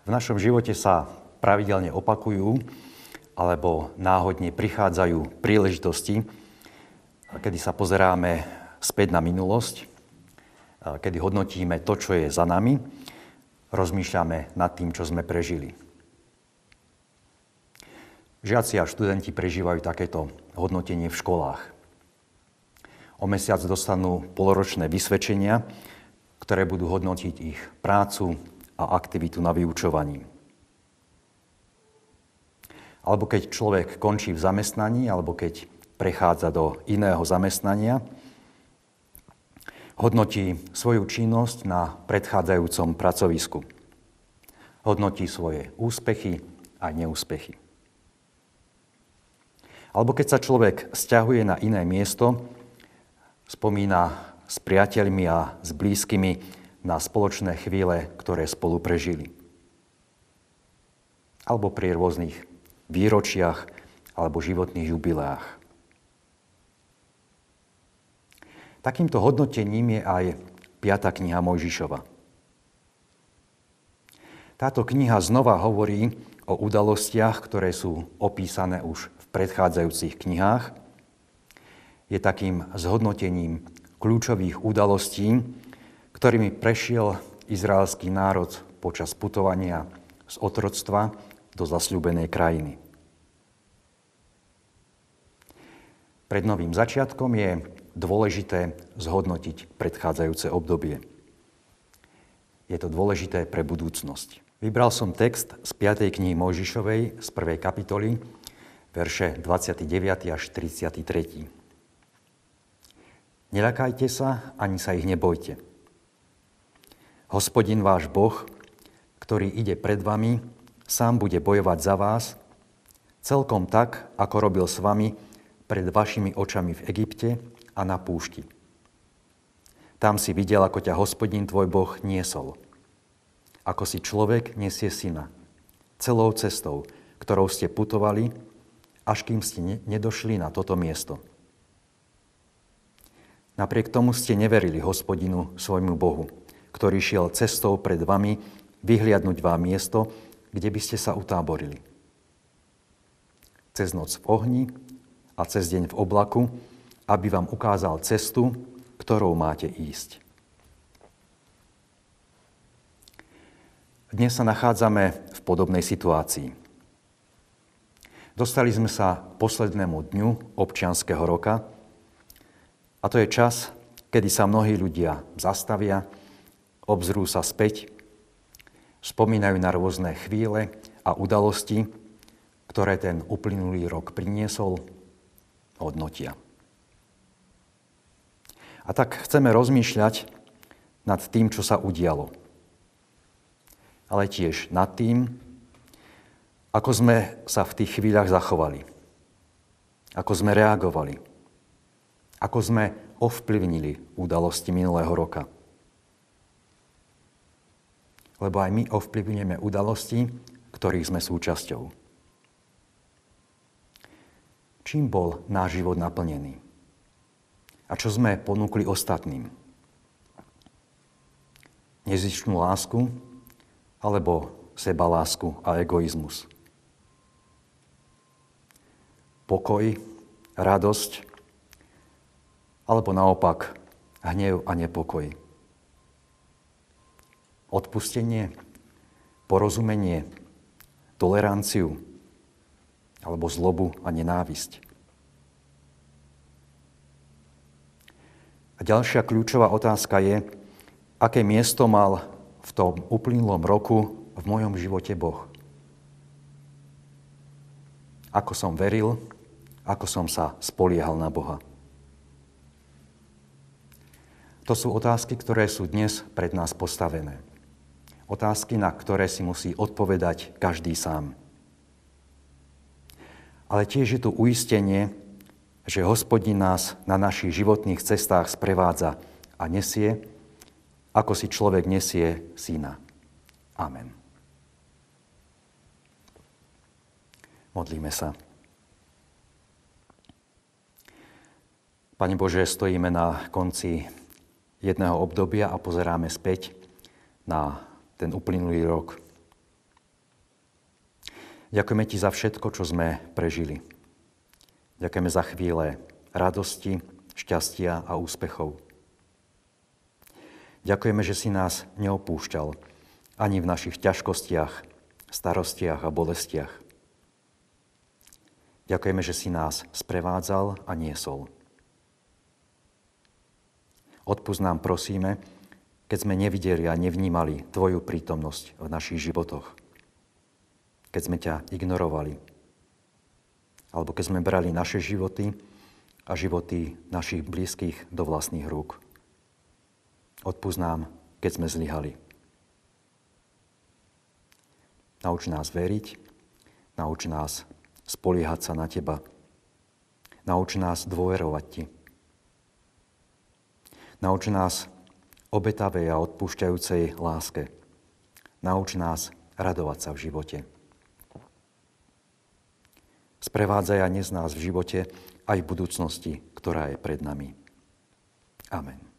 V našom živote sa pravidelne opakujú alebo náhodne prichádzajú príležitosti, kedy sa pozeráme späť na minulosť, kedy hodnotíme to, čo je za nami, rozmýšľame nad tým, čo sme prežili. Žiaci a študenti prežívajú takéto hodnotenie v školách. O mesiac dostanú poloročné vysvedčenia, ktoré budú hodnotiť ich prácu a aktivitu na vyučovaní. Alebo keď človek končí v zamestnaní, alebo keď prechádza do iného zamestnania, hodnotí svoju činnosť na predchádzajúcom pracovisku. Hodnotí svoje úspechy a neúspechy. Alebo keď sa človek stiahuje na iné miesto, spomína s priateľmi a s blízkymi na spoločné chvíle, ktoré spolu prežili. Alebo pri rôznych výročiach alebo životných jubileách. Takýmto hodnotením je aj 5. kniha Mojžišova. Táto kniha znova hovorí o udalostiach, ktoré sú opísané už predchádzajúcich knihách, je takým zhodnotením kľúčových udalostí, ktorými prešiel izraelský národ počas putovania z otroctva do zasľúbenej krajiny. Pred novým začiatkom je dôležité zhodnotiť predchádzajúce obdobie. Je to dôležité pre budúcnosť. Vybral som text z 5. knihy Mojžišovej z 1. kapitoly, verše 29. až 33. Neľakajte sa, ani sa ich nebojte. Hospodin váš Boh, ktorý ide pred vami, sám bude bojovať za vás, celkom tak, ako robil s vami pred vašimi očami v Egypte a na púšti. Tam si videl, ako ťa hospodin tvoj Boh niesol. Ako si človek nesie syna. Celou cestou, ktorou ste putovali, až kým ste nedošli na toto miesto. Napriek tomu ste neverili hospodinu svojmu Bohu, ktorý šiel cestou pred vami vyhliadnúť vám miesto, kde by ste sa utáborili. Cez noc v ohni a cez deň v oblaku, aby vám ukázal cestu, ktorou máte ísť. Dnes sa nachádzame v podobnej situácii. Dostali sme sa poslednému dňu občianského roka a to je čas, kedy sa mnohí ľudia zastavia, obzrú sa späť, spomínajú na rôzne chvíle a udalosti, ktoré ten uplynulý rok priniesol, hodnotia. A tak chceme rozmýšľať nad tým, čo sa udialo. Ale tiež nad tým, ako sme sa v tých chvíľach zachovali? Ako sme reagovali? Ako sme ovplyvnili udalosti minulého roka? Lebo aj my ovplyvňujeme udalosti, ktorých sme súčasťou. Čím bol náš život naplnený? A čo sme ponúkli ostatným? Nezičnú lásku alebo sebalásku a egoizmus? pokoj, radosť, alebo naopak hnev a nepokoj. Odpustenie, porozumenie, toleranciu alebo zlobu a nenávisť. A ďalšia kľúčová otázka je, aké miesto mal v tom uplynulom roku v mojom živote Boh. Ako som veril, ako som sa spoliehal na Boha. To sú otázky, ktoré sú dnes pred nás postavené. Otázky, na ktoré si musí odpovedať každý sám. Ale tiež je tu uistenie, že hospodin nás na našich životných cestách sprevádza a nesie, ako si človek nesie syna. Amen. Modlíme sa. Pane Bože, stojíme na konci jedného obdobia a pozeráme späť na ten uplynulý rok. Ďakujeme Ti za všetko, čo sme prežili. Ďakujeme za chvíle radosti, šťastia a úspechov. Ďakujeme, že si nás neopúšťal ani v našich ťažkostiach, starostiach a bolestiach. Ďakujeme, že si nás sprevádzal a niesol. Odpust nám prosíme, keď sme nevideli a nevnímali Tvoju prítomnosť v našich životoch keď sme ťa ignorovali. Alebo keď sme brali naše životy a životy našich blízkych do vlastných rúk. Odpúsť nám, keď sme zlyhali. Nauč nás veriť, nauč nás spoliehať sa na Teba, nauč nás dôverovať Ti. Nauč nás obetavej a odpúšťajúcej láske. Nauč nás radovať sa v živote. Sprevádzaj a nez nás v živote aj v budúcnosti, ktorá je pred nami. Amen.